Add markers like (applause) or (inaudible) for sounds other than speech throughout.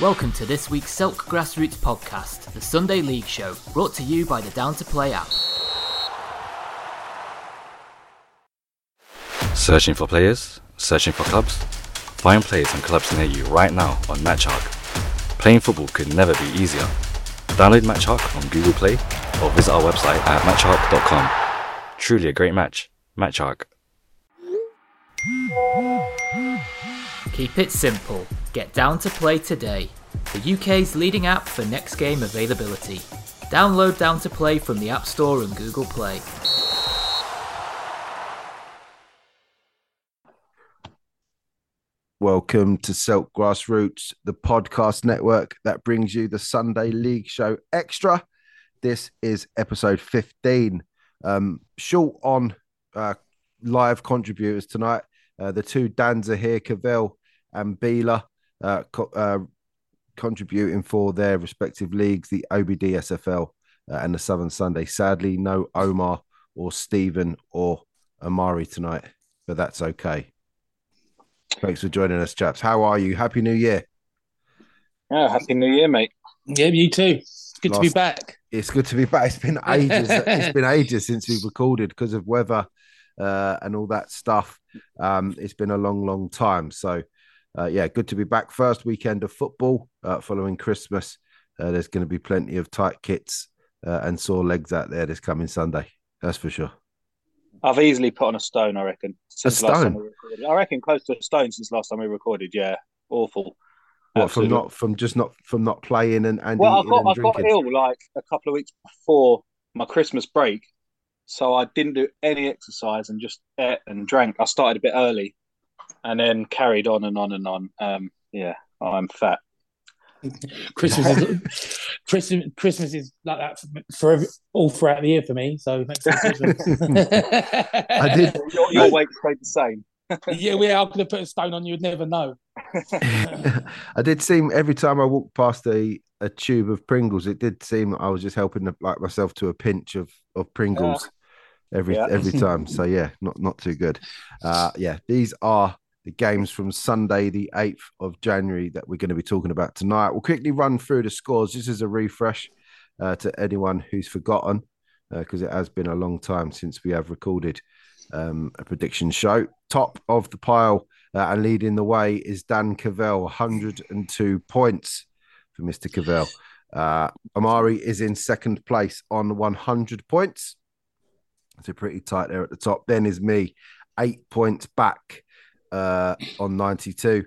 Welcome to this week's Silk Grassroots podcast, the Sunday League show, brought to you by the Down to Play app. Searching for players? Searching for clubs? Find players and clubs near you right now on MatchHawk. Playing football could never be easier. Download MatchHawk on Google Play or visit our website at matchhawk.com. Truly a great match. MatchHawk. Keep it simple. Get Down to Play today, the UK's leading app for next game availability. Download Down to Play from the App Store and Google Play. Welcome to Silk Grassroots, the podcast network that brings you the Sunday League Show Extra. This is episode 15. Um, short on uh, live contributors tonight. Uh, the two Dans are here, Cavell and Beeler, uh, co- uh, contributing for their respective leagues, the OBD SFL uh, and the Southern Sunday. Sadly, no Omar or Stephen or Amari tonight, but that's okay. Thanks for joining us, chaps. How are you? Happy New Year. Oh, happy New Year, mate. Yeah, you too. It's good to be back. It's good to be back. It's been (laughs) ages. it's been ages since we've recorded because of weather uh, and all that stuff. Um, it's been a long, long time. So, uh, yeah, good to be back. First weekend of football uh, following Christmas. Uh, there's going to be plenty of tight kits uh, and sore legs out there this coming Sunday. That's for sure. I've easily put on a stone, I reckon. Since last time stone? we. I reckon close to a stone since last time we recorded. Yeah, awful. What Absolutely. from not from just not from not playing and, and Well, I got I got drinking? ill like a couple of weeks before my Christmas break, so I didn't do any exercise and just ate and drank. I started a bit early, and then carried on and on and on. Um, yeah, I'm fat. Christmas is (laughs) Christmas. Christmas is like that for, for every, all throughout the year for me. So thanks for Christmas. (laughs) I did. (laughs) Your, your weight stayed the same. yeah, yeah. I could have put a stone on you. Would never know. I did seem every time I walked past a, a tube of Pringles, it did seem I was just helping like myself to a pinch of of Pringles every Yeah. every time. So yeah, not not too good. Uh, yeah, these are the games from Sunday, the eighth of January, that we're going to be talking about tonight. We'll quickly run through the scores. This is a refresh uh, to anyone who's forgotten, because it has been a long time since we have recorded um, a prediction show. Top of the pile uh, and leading the way is Dan Cavell, 102 points for Mr. Cavell. Uh, Amari is in second place on 100 points. So pretty tight there at the top. Then is me, eight points back uh, on 92.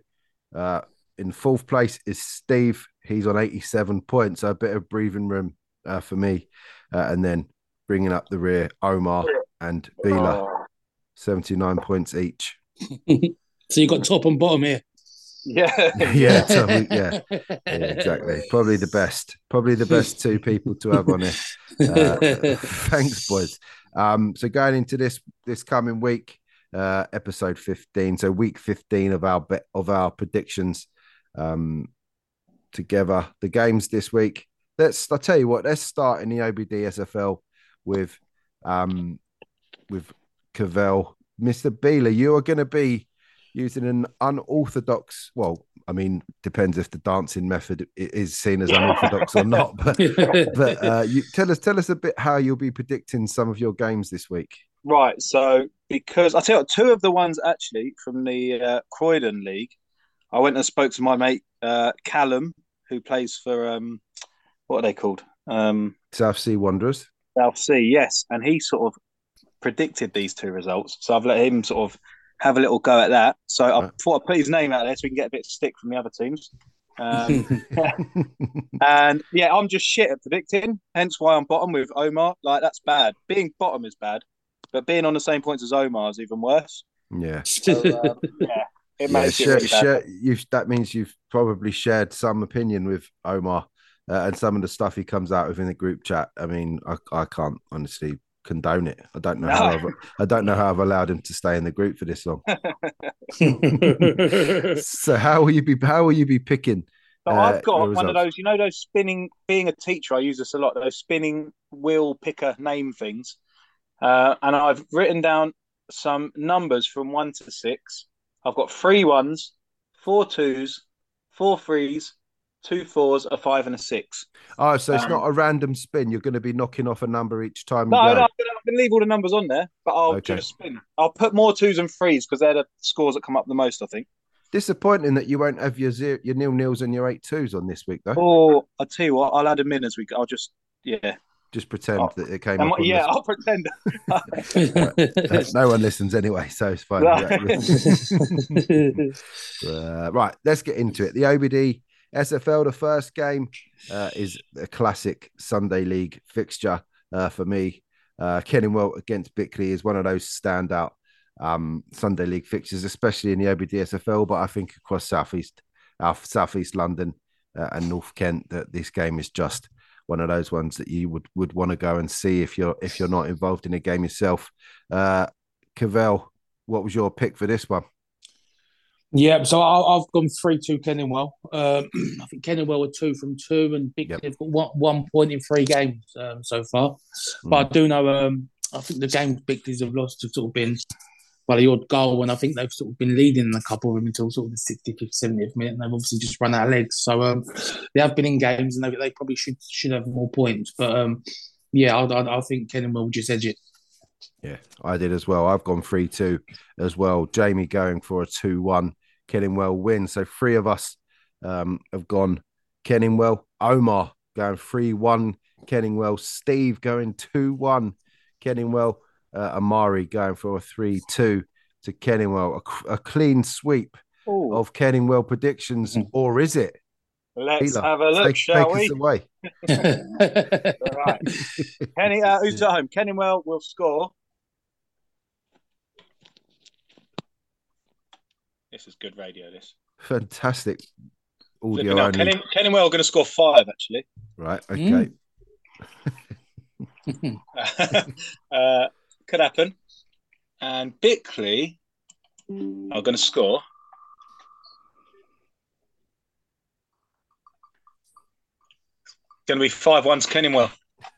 Uh, in fourth place is Steve. He's on 87 points. So a bit of breathing room uh, for me. Uh, and then bringing up the rear, Omar and Bila, Oh, 79 points each. (laughs) So you've got top and bottom here. yeah, (laughs) yeah, totally, yeah, (laughs) yeah, exactly. Probably the best. Probably the best two people to have on it. Uh, thanks, boys. Um, so going into this this coming week, uh, episode fifteen, so week fifteen of our bet of our predictions, um, together. The games this week. Let's. I tell you what. Let's start in the OBD SFL with, um, with Cavell, Mister Beeler. You are going to be using an unorthodox. Well, I mean, depends if the dancing method is seen as unorthodox or not. But (laughs) but uh, you tell us tell us a bit how you'll be predicting some of your games this week. Right, so because I tell you, what, two of the ones actually from the uh, Croydon League, I went and spoke to my mate uh, Callum, who plays for um, what are they called? Um, South Sea Wanderers. South Sea, yes, and he sort of predicted these two results. So I've let him sort of have a little go at that. So I thought I'd put his name out there so we can get a bit of stick from the other teams. Um, (laughs) and yeah, I'm just shit at predicting. Hence why I'm bottom with Omar. Like that's bad. Being bottom is bad, but being on the same points as Omar is even worse. yeah. So, um, (laughs) yeah, it Yeah, makes share, it really bad. share, you've, that means you've probably shared some opinion with Omar uh, and some of the stuff he comes out with in the group chat. I mean, I, I can't honestly condone it. I don't know how I've, I don't know how I've allowed him to stay in the group for this long. (laughs) (laughs) so how will you be how will you be picking? So uh, I've got your one of those, you know, those spinning. Being a teacher, I use this a lot. Those spinning wheel picker name things, uh, and I've written down some numbers from one to six. I've got three ones, four twos, four threes, two fours, a five, and a six. Oh, so it's Um, not a random spin. You're going to be knocking off a number each time No, no. I'm I'm gonna leave all the numbers on there, but I'll Okay. just spin. I'll put more twos and threes because they're the scores that come up the most. I think. Disappointing that you won't have your zero, your nil nils and your eight twos on this week though. Oh, I'll tell you what, I'll add them in as we. go. I'll just yeah. Just pretend Oh. that it came And up. what- on yeah, this- I'll pretend. (laughs) no one listens anyway, so it's fine. (laughs) Uh, right, let's get into it. The OBD SFL, the first game uh, is a classic Sunday League fixture uh, for me. Uh, Kenningwell against Bickley is one of those standout um, Sunday League fixtures, especially in the OBD SFL, but I think across Southeast, uh, Southeast London uh, and North Kent, that this game is just one of those ones that you would, would want to go and see if you're if you're not involved in a game yourself. Uh, Cavell, what was your pick for this one? Yeah, so I, I've gone three two Kenningwell. Um, (clears throat) I think Kenningwell were two from two, and Big Yep. they've got one, one point in three games um, so far. But I do know, um, I think the games Bickley's have lost have sort of been by the odd goal, and I think they've sort of been leading a couple of them until sort of the 65th, 70th minute, and they've obviously just run out of legs. So um, they have been in games, and they, they probably should should have more points. But um, yeah, I, I, I think Kenningwell will just edge it. Yeah, I did as well. I've gone 3 2 as well. Jamie going for a 2 1. Kenningwell win. So three of us um, have gone Kenningwell. Omar going 3 1. Kenningwell. Steve going 2 1. Kenningwell. Uh, Amari going for a 3 2 to Kenningwell. A, a clean sweep Ooh, of Kenningwell predictions, or is it? let's Peter, have a look, take, shall take we? us away. (laughs) (laughs) Right. Kenny, uh, who's at home? Kenningwell will score. This is good radio. This. Fantastic audio hell, only. Kenning, Kenningwell are going to score five actually. Right. Okay. Mm. (laughs) uh, could happen. And Bickley are going to score. Going to be five ones Kenningwell.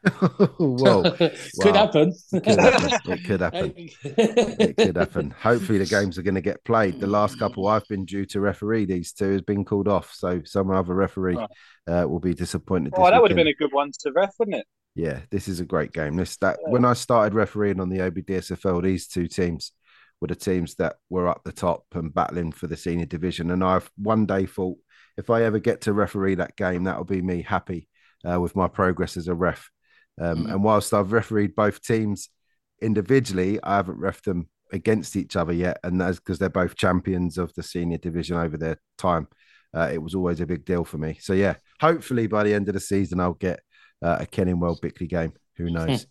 (laughs) Whoa. (laughs) Could happen. It could happen. It could happen. (laughs) it could happen. Hopefully, the games are going to get played. The last couple I've been due to referee these two has been called off, so some other referee Right. uh, will be disappointed. Oh, this that would have been a good one to ref, wouldn't it? Yeah, this is a great game. This that Yeah. when I started refereeing on the OBDSFL, these two teams were the teams that were up the top and battling for the senior division. And I've one day thought if I ever get to referee that game, that'll be me happy uh, with my progress as a ref. Um, Mhm. And whilst I've refereed both teams individually, I haven't refed them against each other yet, and that's because they're both champions of the senior division over their time. Uh, it was always a big deal for me. So yeah, hopefully by the end of the season, I'll get uh, a Kenningwell Bickley game. Who knows?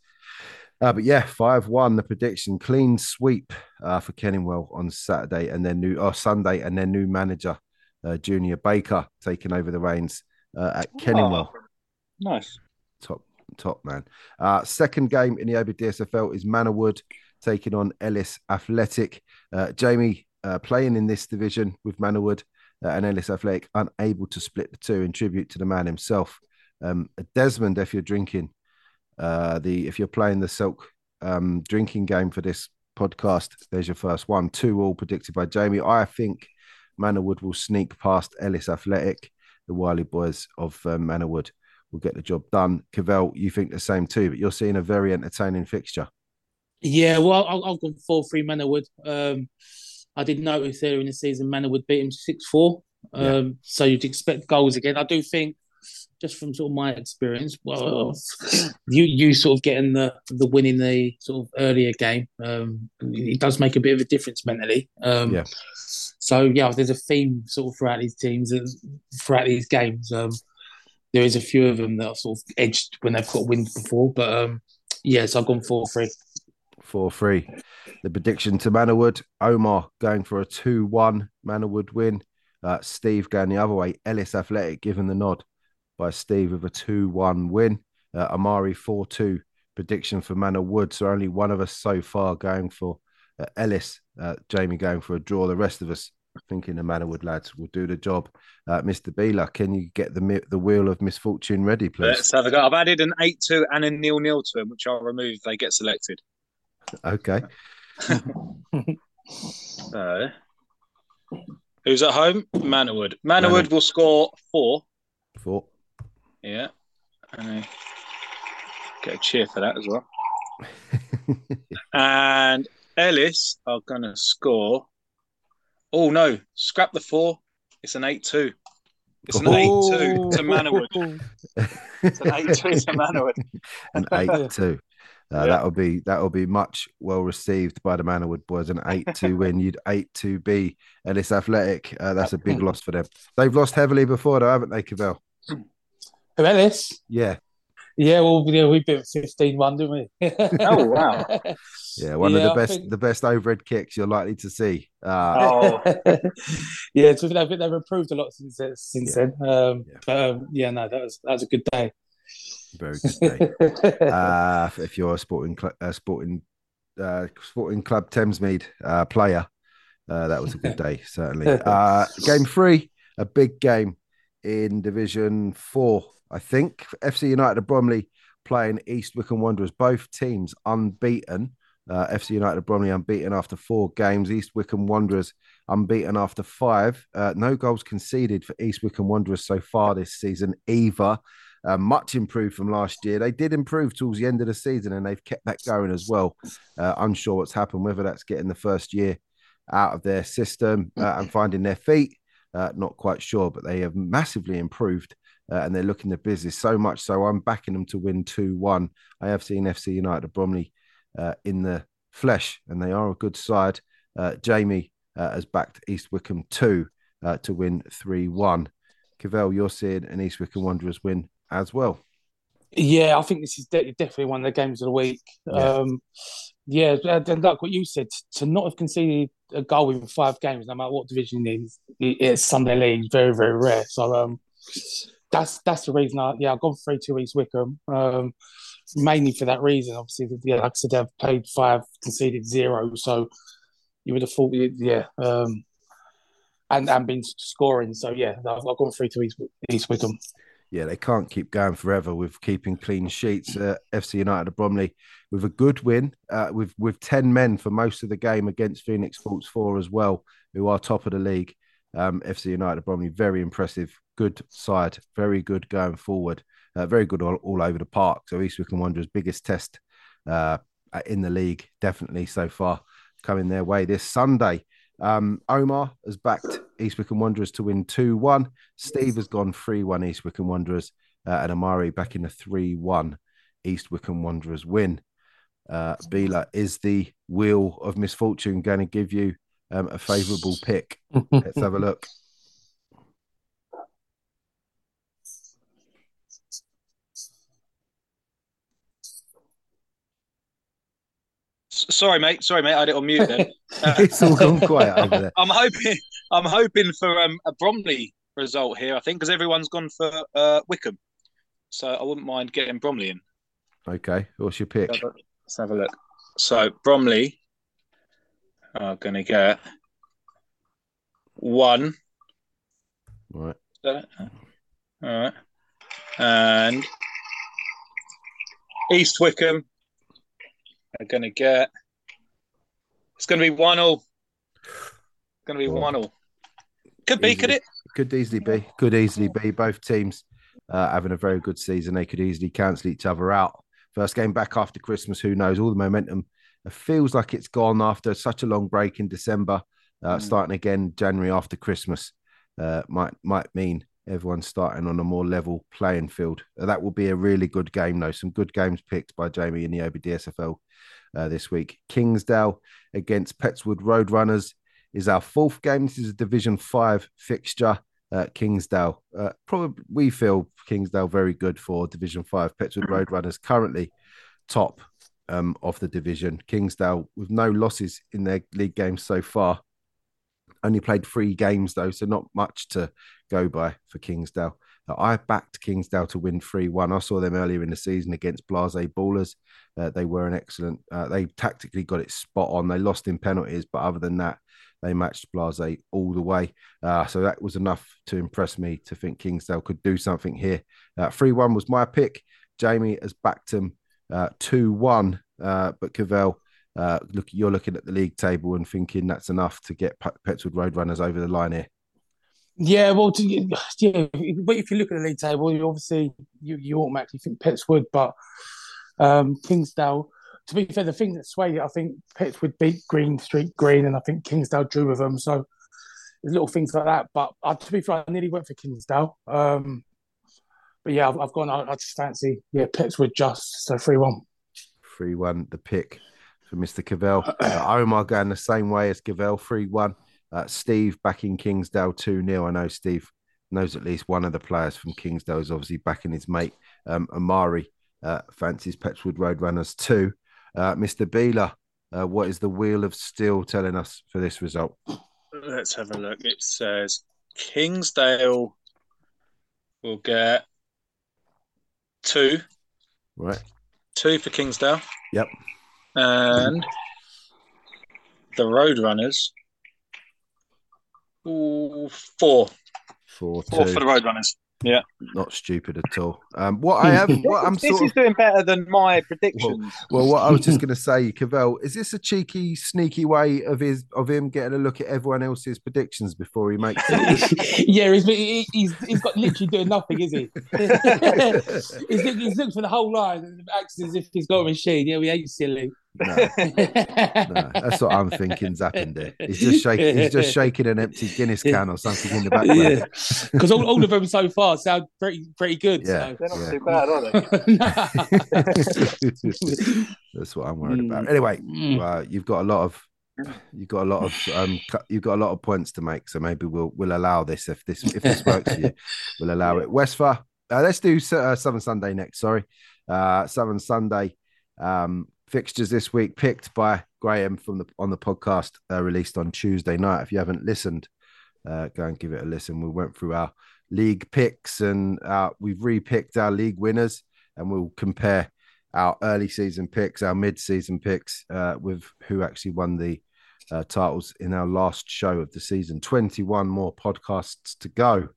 uh, but yeah, five one. The prediction: clean sweep uh, for Kenningwell on Saturday, and then new or Sunday, and then new manager uh, Junior Baker taking over the reins uh, at Kenningwell. Oh, nice. Top top man. Uh, second game in the OBDSFL is Manorwood taking on Ellis Athletic. Uh, Jamie uh, playing in this division with Manorwood uh, and Ellis Athletic, unable to split the two in tribute to the man himself. Um, Desmond, if you're drinking, uh, the if you're playing the Silk um, drinking game for this podcast, there's your first one. Two all predicted by Jamie. I think Manorwood will sneak past Ellis Athletic. The Wiley boys of uh, Manorwood will get the job done. Cavell, you think the same too, but you're seeing a very entertaining fixture. Yeah, well, I'll, I'll go four three Manorwood. Um, I did notice earlier in the season Manorwood beat him six four. Yeah. Um, so you'd expect goals again. I do think, just from sort of my experience, well, you you sort of getting the the win in the sort of earlier game. Um, it does make a bit of a difference mentally. Um, Yeah. So yeah, there's a theme sort of throughout these teams, uh, throughout these games. Um, there is a few of them that are sort of edged when they've got wins before, but um, yes, I've gone four three. 4 3. The prediction to Manorwood Omar going for a 2 1 Manorwood win. Uh, Steve going the other way. Ellis Athletic given the nod by Steve with a 2 1 win. Uh, Amari 4 2 prediction for Manor Manorwood. So only one of us so far going for uh, Ellis. Uh, Jamie going for a draw. The rest of us thinking the Manorwood lads will do the job. Uh, Mr. Beeler, can you get the the wheel of misfortune ready, please? Let's have a go. I've added an 8 2 and a nil nil to him, which I'll remove if they get selected. Okay. So, (laughs) who's at home? Manorwood. Manorwood will score four. Four. Yeah. And get a cheer for that as well. (laughs) and Ellis are going to score. Oh, no. Scrap the four. It's an 8 2. It's an 8 2 to Manorwood. It's an 8 2 to (laughs) Manorwood. An eight two. (laughs) Uh, Yeah. That'll be that'll be much well received by the Manorwood boys. An eight two win. You'd eight two B Ellis Athletic. Uh, that's a big loss for them. They've lost heavily before, though, haven't they, Cavell? (clears throat) Who Ellis? Yeah, Yeah, well, yeah, we beat 15 1, didn't we? (laughs) Oh, wow. yeah. One Yeah, of the I best think- the best overhead kicks you're likely to see. Uh, Oh, (laughs) yeah, so they've, they've improved a lot since then- since Yeah. then. Um, Yeah. But um, yeah, no, that was that was a good day. very (laughs) good day. uh, if you're a sporting cl- uh, sporting uh, sporting club Thamesmead uh, player, uh, that was a good day certainly. Uh, game three, a big game in Division Four, I think. FC United of Bromley playing East Wickham Wanderers. Both teams unbeaten. Uh, FC United of Bromley unbeaten after four games. East Wickham Wanderers unbeaten after five. Uh, no goals conceded for East Wickham Wanderers so far this season either. Uh, much improved from last year. They did improve towards the end of the season, and they've kept that going as well. Uh, unsure what's happened, whether that's getting the first year out of their system uh, and finding their feet. Uh, not quite sure, but they have massively improved, uh, and they're looking the business so much so. I'm backing them to win two one. I have seen FC United of Bromley uh, in the flesh, and they are a good side. Uh, Jamie uh, has backed East Wickham two uh, to win three one. Cavell, you're seeing an East Wickham Wanderers win as well. Yeah, I think this is de- definitely one of the games of the week. Yeah. Um, yeah, and and like what you said, to not have conceded a goal in five games, no matter what division it is, it's Sunday League, very very rare. So um, that's that's the reason. I yeah, I've gone three two East Wickham, um, mainly for that reason. Obviously, yeah, like I said, they've played five, conceded zero. So you would have thought, yeah, um, and and been scoring. So yeah, I've, I've gone three two East, East Wickham. yeah, they can't keep going forever with keeping clean sheets. Uh, FC United of Bromley with a good win, uh, with with ten men for most of the game against Phoenix Sports Four as well, who are top of the league. Um, FC United of Bromley, very impressive, good side, very good going forward, uh, very good all, all over the park. So East Wickham Wanderers' biggest test uh, in the league, definitely so far, coming their way this Sunday. Um, Omar has backed East Wickham Wanderers to win 2 1. Steve has gone 3 1 East Wickham Wanderers, uh, and Amari back in a 3 1 East Wickham Wanderers win. Uh, Bila, is the wheel of misfortune going to give you um, a favourable pick? Let's have a look. Sorry, mate. Sorry, mate. I had it on mute then. (laughs) Uh, It's all gone quiet over there. (laughs) I'm hoping. I'm hoping for um, a Bromley result here. I think because everyone's gone for uh, Wickham, so I wouldn't mind getting Bromley in. Okay, what's your pick? Let's have a look. So Bromley are going to get one. Right. All right. And East Wickham are going to get. It's going to be one all. Going to be Oh. one all. Could be, could Easily. it? Could easily be. Could easily be. Both teams uh, having a very good season. They could easily cancel each other out. First game back after Christmas. Who knows? All the momentum it feels like it's gone after such a long break in December. Uh, Mm. Starting again January after Christmas uh, might might mean everyone's starting on a more level playing field. Uh, that will be a really good game, though. Some good games picked by Jamie in the OBDSFL uh, this week. Kingsdale against Petts Wood Roadrunners is our fourth game. This is a Division Five fixture. Uh, Kingsdale, uh, probably we feel Kingsdale very good for Division Five. Petts Wood Roadrunners currently top um, of the division. Kingsdale with no losses in their league games so far. Only played three games though, so not much to go by for Kingsdale. Uh, I backed Kingsdale to win 3 1. I saw them earlier in the season against Blase Ballers. Uh, they were an excellent, uh, they tactically got it spot on. They lost in penalties, but other than that, they matched Blase all the way. Uh, so that was enough to impress me to think Kingsdale could do something here. 3 1 was my pick. Jamie has backed them uh, 2 1. Uh, but Cavell, uh, look, you're looking at the league table and thinking that's enough to get Pe- Petts Wood Roadrunners over the line here. Yeah, well, to, yeah, but if you look at the league table, you obviously you, you automatically think Petts Wood, but um, Kingsdale. To be fair, the thing that swayed it, I think Petts Wood beat Green Street Green, and I think Kingsdale drew with them. So there's little things like that. But uh, to be fair, I nearly went for Kingsdale. Um, but yeah, I've, I've gone. I, I, just fancy yeah, Petts Wood just so three one. Three one, the pick for Mr. Cavell. (clears throat) Uh, Omar going the same way as Cavell, three one. Uh, Steve backing Kingsdale 2 0. I know Steve knows at least one of the players from Kingsdale is obviously backing his mate, um, Amari, uh, fancies Petts Wood Roadrunners 2. Uh, Mr. Beeler, uh, what is the Wheel of Steel telling us for this result? Let's have a look. It says Kingsdale will get two. Right. Two for Kingsdale. Yep. And the Roadrunners Ooh, four. Four, four for the Roadrunners. Yeah, not stupid at all. Um, what I have, (laughs) what I'm this sort is of, doing better than my predictions. Well, well what I was just (laughs) going to say, Cavell, is this a cheeky, sneaky way of his of him getting a look at everyone else's predictions before he makes it? (laughs) yeah, he's, he's he's got literally doing nothing, is he? he's, he's looking for the whole line and acts as if he's got a machine. Yeah, we ain't silly. No. (laughs) no, that's what I'm thinking's happened there. He's just shaking. He's just (laughs) shaking an empty Guinness can or something in the background. Because yeah. all, all of them so far sound pretty pretty good. Yeah, so. they're not yeah. too bad, are they? (laughs) that's what I'm worried mm. about. Anyway, mm. uh, you've got a lot of you've got a lot of um, you've got a lot of points to make. So maybe we'll we'll allow this if this if this works for you, we'll allow it. Westphal, uh, let's do uh, Southern Sunday next. Sorry, uh, Southern Sunday. Um, fixtures this week picked by Graham from the on the podcast uh, released on Tuesday night. If you haven't listened, uh, go and give it a listen. We went through our league picks and uh, we've repicked our league winners, and we'll compare our early season picks, our mid season picks, uh, with who actually won the uh, titles in our last show of the season. Twenty one more podcasts to go,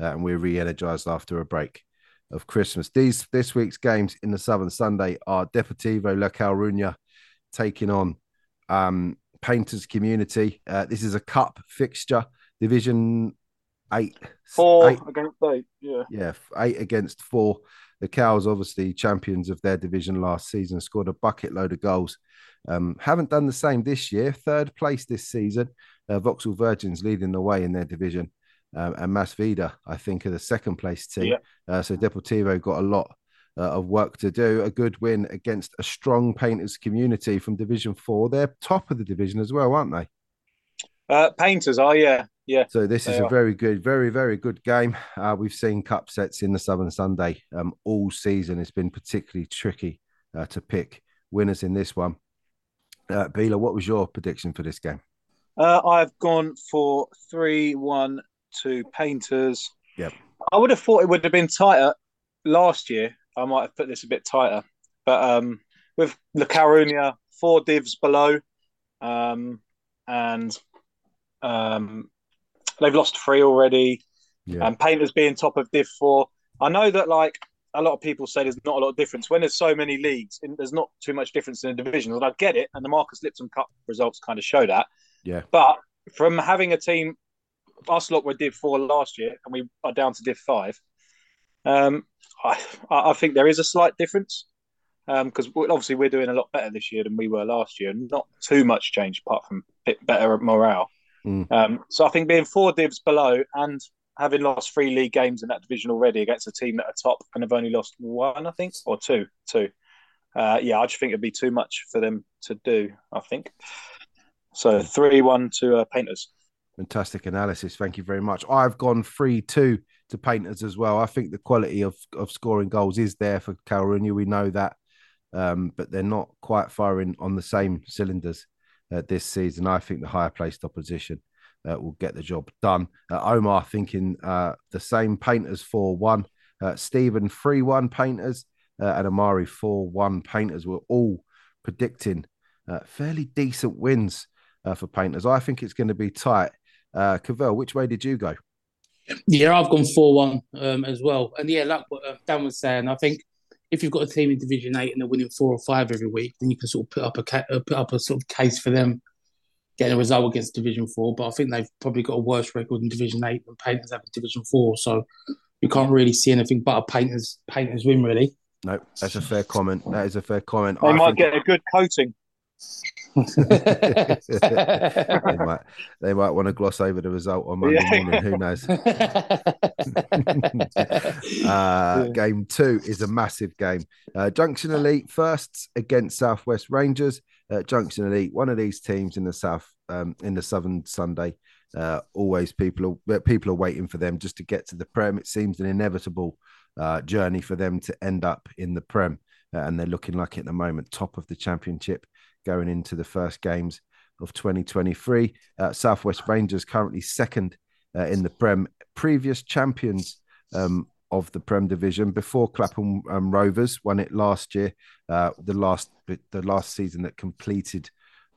uh, and we're re-energized after a break of Christmas. These this week's games in the Southern Sunday are Deportivo La Coruña taking on um, Painters Community. Uh, this is a cup fixture, Division Eight, four eight, against eight. Yeah, yeah, eight against four. The Cows, obviously champions of their division last season, scored a bucket load of goals. Um, haven't done the same this year. Third place this season. Uh, Vauxhall Virgins leading the way in their division um, and Masvida, I think, are the second place team. Yeah. Uh, so Deportivo got a lot uh, of work to do. A good win against a strong painters community from Division Four. They're top of the division as well, aren't they? Uh, painters are, yeah, yeah. So this is a very good, very, very good game. Uh, we've seen cup sets in the Southern Sunday um, all season. It's been particularly tricky uh, to pick winners in this one. Uh, Bila, what was your prediction for this game? Uh, I've gone for three one to painters. Yep. I would have thought it would have been tighter last year. I might have put this a bit tighter, but um, with La Coruña, four divs below, um, and um, they've lost three already. Yeah. And Painters being top of Div four, I know that like a lot of people say there's not a lot of difference when there's so many leagues. There's not too much difference in the divisions, and I get it. And the Marcus Lipton Cup results kind of show that. Yeah. But from having a team us lot were Div four last year, and we are down to Div five. Um, I, I think there is a slight difference because um, obviously we're doing a lot better this year than we were last year. Not too much change apart from a bit better morale. Mm. Um, so I think being four divs below and having lost three league games in that division already against a team that are top and have only lost one, I think, or two, two. Uh, yeah, I just think it'd be too much for them to do. I think so. Three one to uh, Painters. Fantastic analysis. Thank you very much. I've gone 3 2 to painters as well. I think the quality of, of scoring goals is there for Coruña. We know that. Um, but they're not quite firing on the same cylinders uh, this season. I think the higher placed opposition uh, will get the job done. Uh, Omar thinking uh, the same painters 4 1. Uh, Stephen 3 1 painters uh, and Amari 4 1 painters. We're all predicting fairly decent wins for painters. I think it's going to be tight. Uh, Cavell, which way did you go? Yeah, I've gone 4 1 um, as well. And yeah, like what uh, Dan was saying, I think if you've got a team in Division 8 and they're winning four or five every week, then you can sort of put up a, ca- uh, put up a sort of case for them getting a result against Division Four, but I think they've probably got a worse record in Division Eight than Painters have in Division Four. So you can't really see anything but a Painters Painters win, really. No, that's a fair comment. That is a fair comment. They I might think- get a good coating. They might they might want to gloss over the result on Monday Yeah. morning. Who knows? (laughs) (laughs) uh, game two is a massive game. Uh, Junction Elite firsts against Southwest Rangers. Uh, Junction Elite, one of these teams in the south, um, in the Southern Sunday. Uh, always people are people are waiting for them just to get to the Prem. It seems an inevitable uh, journey for them to end up in the Prem, uh, and they're looking like at the moment top of the Championship going into the first games of 2023. Uh, Southwest Rangers currently second uh, in the Prem, previous champions um, of the Prem division before Clapham um, Rovers won it last year. Uh, the last the last season that completed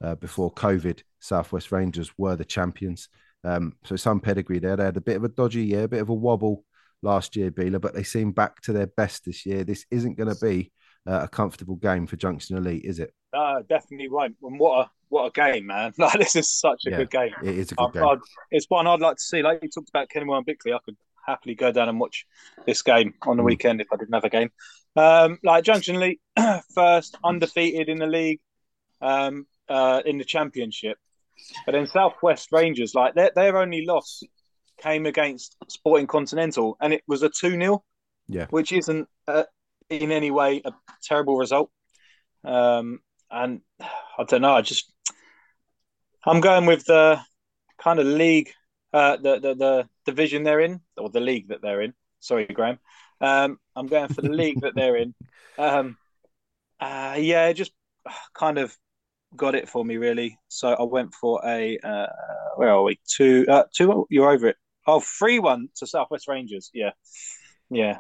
uh, before COVID, Southwest Rangers were the champions. Um, so some pedigree there. They had a bit of a dodgy year, a bit of a wobble last year, Beeler, but they seem back to their best this year. This isn't going to be uh, a comfortable game for Junction Elite, is it? Uh, definitely won't. And what a what a game, man! (laughs) Like this is such a Yeah. good game. It is a good I'd- game. I'd- it's one I'd like to see. Like you talked about Kenmore and Bickley, I could happily go down and watch this game on the Mm. weekend if I didn't have a game. Um, like Junction Elite, (clears throat) first undefeated in the league, um, uh, in the championship, but then Southwest Rangers, like their their only loss came against Sporting Continental, and it was a two 0 Yeah. which isn't uh, in any way a terrible result. Um, and I don't know, I just I'm going with the kind of league, uh, the, the the division they're in, or the league that they're in. Sorry, Graham. Um, I'm going for the league that they're in. (laughs) Um, uh, yeah, just kind of got it for me really. So I went for a uh, where are we? Two, uh, two. You're over it. Oh, three one to Southwest Rangers. Yeah, yeah.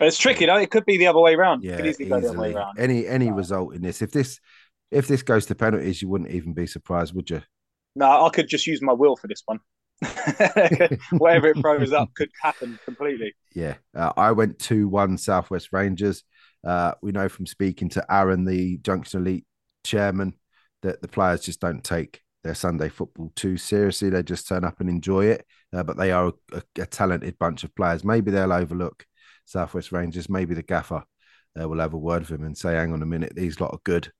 It's tricky though. It could be the other way round. Yeah, it could easily go the other way easily. round. Any any result in this, if this if this goes to penalties, you wouldn't even be surprised, would you? No, I could just use my will for this one. (laughs) Whatever it throws up could happen completely. Yeah, uh, I went two one Southwest Rangers. Uh, we know from speaking to Aaron, the Junction Elite chairman, that the players just don't take their Sunday football too seriously. They just turn up and enjoy it. Uh, but they are a, a talented bunch of players. Maybe they'll overlook Southwest Rangers. Maybe the gaffer uh, will have a word with him and say, "Hang on a minute, these lot are good.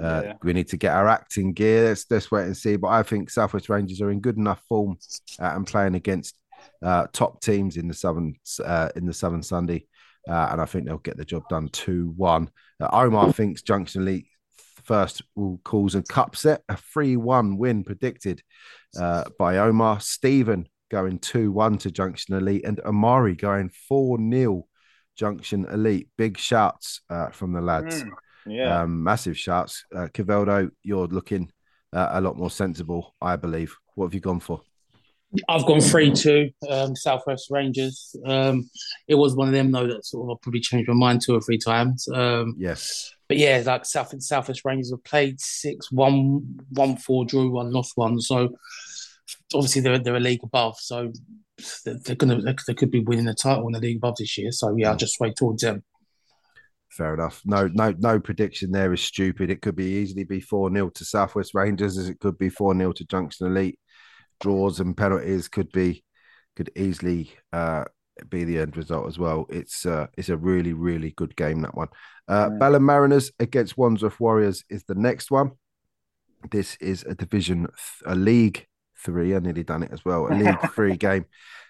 Uh, Yeah. We need to get our acting gear. Let's, let's wait and see." But I think Southwest Rangers are in good enough form uh, and playing against uh, top teams in the Southern uh, in the Southern Sunday, uh, and I think they'll get the job done two one. Uh, Omar thinks Junction Elite first will cause a cup set, a three one win predicted uh, by Omar. Stephen going two one to Junction Elite, and Amari going four 0 Junction Elite. Big shouts uh, from the lads. Mm, yeah. Um, massive shouts. Uh, Caveldo, you're looking uh, a lot more sensible, I believe. What have you gone for? I've gone three two um, Southwest Rangers. Um, it was one of them though that sort of I probably changed my mind two or three times. Um, Yes. but yeah, like South and Southwest Rangers have played six, one, one, four, drew one, lost one. So obviously they're they're a league above. So they're, gonna they, could be winning the title in the league above this year. So yeah, I'll just sway towards them. Fair enough. No, no, no prediction there is stupid. It could be easily be 4 0 to Southwest Rangers as it could be 4 0 to Junction Elite. Draws and penalties could be could easily uh be the end result as well. It's uh it's a really, really good game, that one. Uh Mm. Balham Mariners against Wandsworth Warriors is the next one. This is a division a league three. I nearly done it as well. A league (laughs) three game.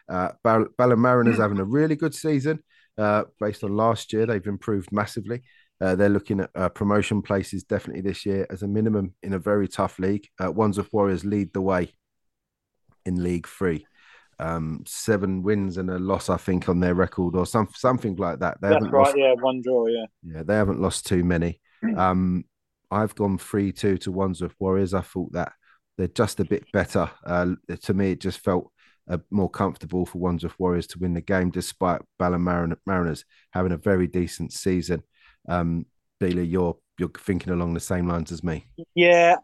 Uh Bal- Balham Mariners having a really good season. Uh, based on last year, they've improved massively. Uh, they're looking at uh, promotion places definitely this year as a minimum in a very tough league. Uh, Wandsworth Warriors lead the way in League Three. Um, seven wins and a loss, I think, on their record, or some something like that. They That's haven't right. lost, Yeah, one draw. Yeah. yeah, they haven't lost too many. (clears throat) Um, I've gone three two to Wandsworth Warriors. I thought that they're just a bit better. Uh, to me, it just felt uh, more comfortable for Wandsworth Warriors to win the game, despite Balham Mariners having a very decent season. Um, Beeler, you're you're thinking along the same lines as me. Yeah,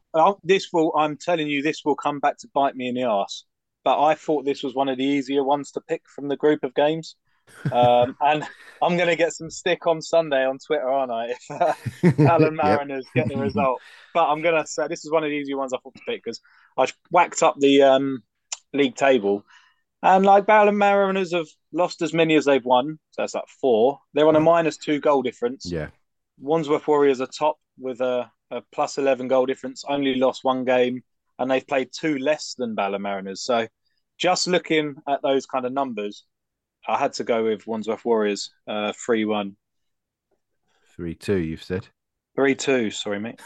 this will. I'm telling you, this will come back to bite me in the ass. But I thought this was one of the easier ones to pick from the group of games, um, and I'm going to get some stick on Sunday on Twitter, aren't I? If uh, Balham (laughs) Yep. Mariners get the result, but I'm going to say this is one of the easier ones I thought to pick because I whacked up the um, league table, and like Balham Mariners have lost as many as they've won, so that's like four. They're on a minus two goal difference. Yeah. Wandsworth Warriors are top with a, a plus eleven goal difference. Only lost one game, and they've played two less than Balham Mariners. So, just looking at those kind of numbers, I had to go with Wandsworth Warriors, uh, three one. Three two, you've said. Three two, sorry, mate.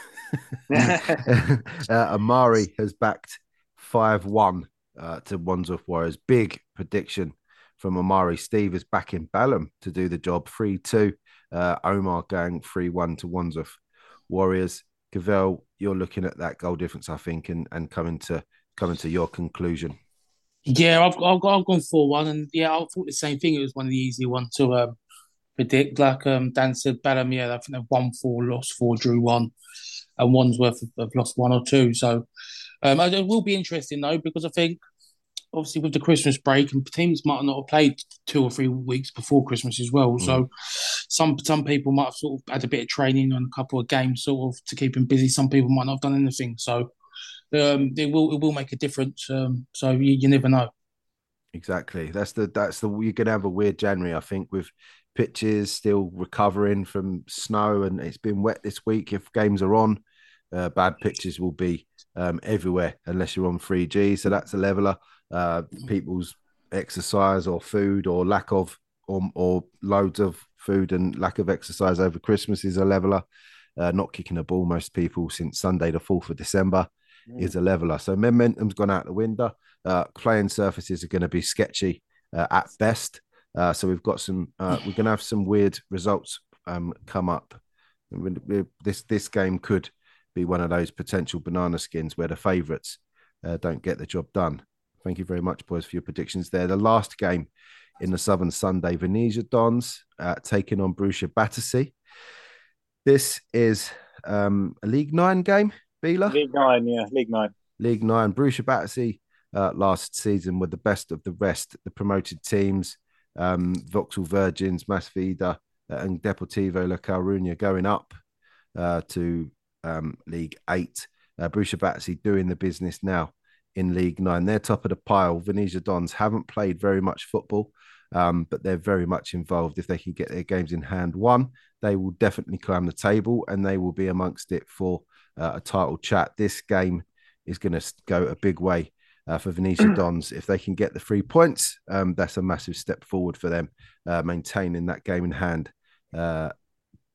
(laughs) uh, Amari has backed five one uh, to Wandsworth Warriors. Big prediction from Amari. Steve is back in Balham to do the job. Three two. Uh, Omar going three one to Wandsworth Warriors. Cavell, you're looking at that goal difference, I think, and, and coming to coming to your conclusion. Yeah, I've I've, I've gone four one, and yeah, I thought the same thing. It was one of the easy ones to um, predict. Like um, Dan said, Balham, yeah, I think they've won four, lost four, drew one, and Wandsworth have, have lost one or two. So um, it will be interesting though because I think obviously with the Christmas break and teams might not have played two or three weeks before Christmas as well. Mm. So some some people might have sort of had a bit of training on a couple of games sort of to keep them busy. Some people might not have done anything. So um, it will it will make a difference. Um, so you, you never know. Exactly. That's the that's the you're gonna have a weird January, I think, with pitches still recovering from snow and it's been wet this week. If games are on, uh, bad pitches will be um, everywhere unless you're on 3G. So that's a leveler. Uh, people's exercise or food or lack of or, or loads of food and lack of exercise over Christmas is a leveler. Uh, not kicking a ball, most people since Sunday, the 4th of December, mm. is a leveler. So momentum's gone out the window. Uh, playing surfaces are going to be sketchy uh, at best. Uh, so we've got some, uh, we're going to have some weird results um, come up. This this game could be one of those potential banana skins where the favourites uh, don't get the job done. Thank you very much, boys, for your predictions there. The last game in the Southern Sunday, Venetia Dons uh, taking on Borussia Battersea. This is um, a League Nine game, League Nine, yeah, League Nine. League Nine. Borussia Battersea uh, last season were the best of the rest, the promoted teams, um, Vauxhall Virgins, Masvidal, uh, and Deportivo La Coruña going up uh, to um, League Eight. Uh, Borussia Battersea doing the business now in League Nine. They're top of the pile. Venetia Dons haven't played very much football, um, but they're very much involved. If they can get their games in hand one, they will definitely climb the table and they will be amongst it for a title chat. This game is going to go a big way uh, for Venetia Dons. If they can get the three points, um, that's a massive step forward for them, uh, maintaining that game in hand uh,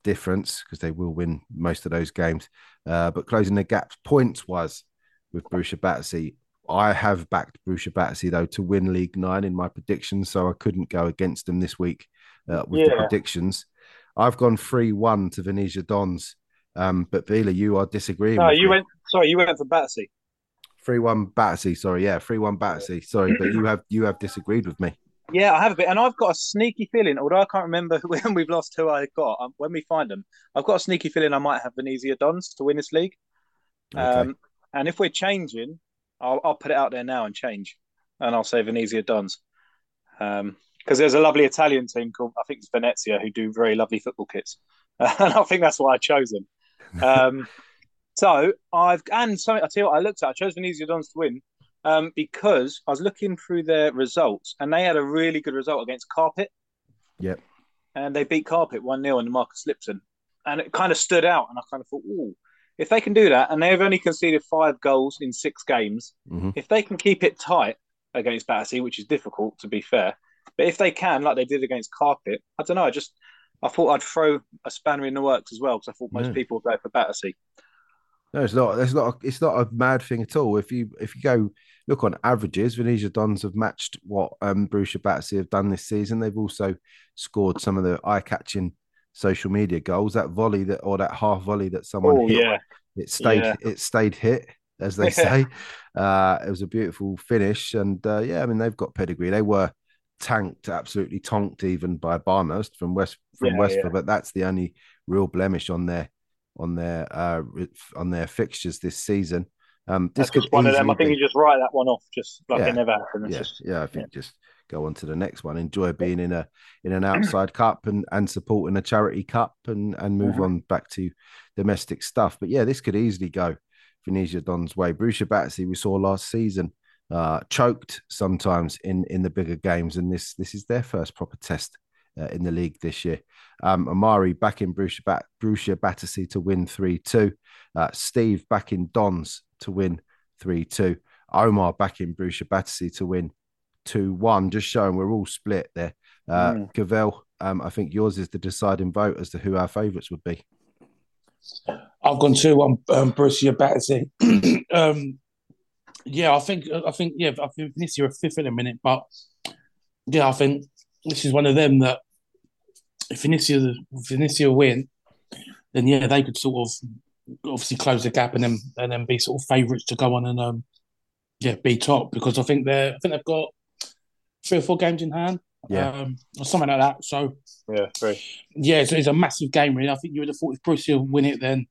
difference because they will win most of those games. Uh, but closing the gaps points wise with Borussia Battersea I have backed Borussia Battersea though to win League Nine in my predictions, so I couldn't go against them this week uh, with yeah. the predictions. I've gone three one to Venetia Dons, um, but Beela, you are disagreeing. No, you me. went. Sorry, you went for Battersea. Three one Battersea. Sorry, yeah, three one Battersea. Sorry, but you have you have disagreed with me. Yeah, I have a bit, and I've got a sneaky feeling. Although I can't remember (laughs) when we've lost who I got, um, when we find them, I've got a sneaky feeling I might have Venetia Dons to win this league. Okay. Um, and if we're changing, I'll, I'll put it out there now and change, and I'll say Venetia Dons. Um, because there's a lovely Italian team called I think it's Venezia who do very lovely football kits, (laughs) and I think that's why I chose them. Um, so I've and so I tell you what I looked at. I chose Venetia Dons to win um, because I was looking through their results and they had a really good result against Carpet. Yep. And they beat Carpet one 0 and Marcus Lipton, and it kind of stood out. And I kind of thought, oh, if they can do that, and they've only conceded five goals in six games, mm-hmm. if they can keep it tight against Battersea, which is difficult to be fair, but if they can, like they did against Carpet, I don't know. I just I thought I'd throw a spanner in the works as well because I thought most yeah. people would go for Battersea. No, it's not. It's not. A, it's not a mad thing at all. If you if you go look on averages, Venetia Dons have matched what um, Borussia Battersea have done this season. They've also scored some of the eye catching social media goals. That volley that or that half volley that someone oh, hit, yeah. it stayed yeah. it stayed hit, as they (laughs) say. uh, it was a beautiful finish, and uh, yeah, I mean they've got pedigree. They were tanked, absolutely tonked even by Barnhurst from West from yeah, Westford, but that's the only real blemish on their on their uh, on their fixtures this season. Um, this That's could one of them. I think be... you just write that one off, just like yeah, it never happened. yeah, just, yeah. I think just go on to the next one. Enjoy being in a in an (clears throat) outside cup and and supporting a charity cup and and move mm-hmm. on back to domestic stuff. But yeah, this could easily go Venetia Don's way. Borussia Battersea we saw last season, uh, choked sometimes in in the bigger games, and this this is their first proper test uh, in the league this year. Um, Amari back in Bat- Borussia Battersea to win 3 2. Uh, Steve back in Dons to win 3 2. Omar back in Borussia Battersea to win 2 1, just showing we're all split there. Uh, Mm. Cavell, um, I think yours is the deciding vote as to who our favourites would be. I've gone two one um, Borussia Battersea. (clears throat) um, yeah, I think I think yeah, I think Vinicius are fifth in a minute, but yeah, I think this is one of them that if Vinicius Vinicius win, then yeah, they could sort of obviously close the gap and then and then be sort of favourites to go on and um yeah be top because I think they're I think they've got three or four games in hand. Yeah. Um, or something like that. So Yeah, very. yeah, so it's a massive game, really. I think you would have thought if Borussia win it, then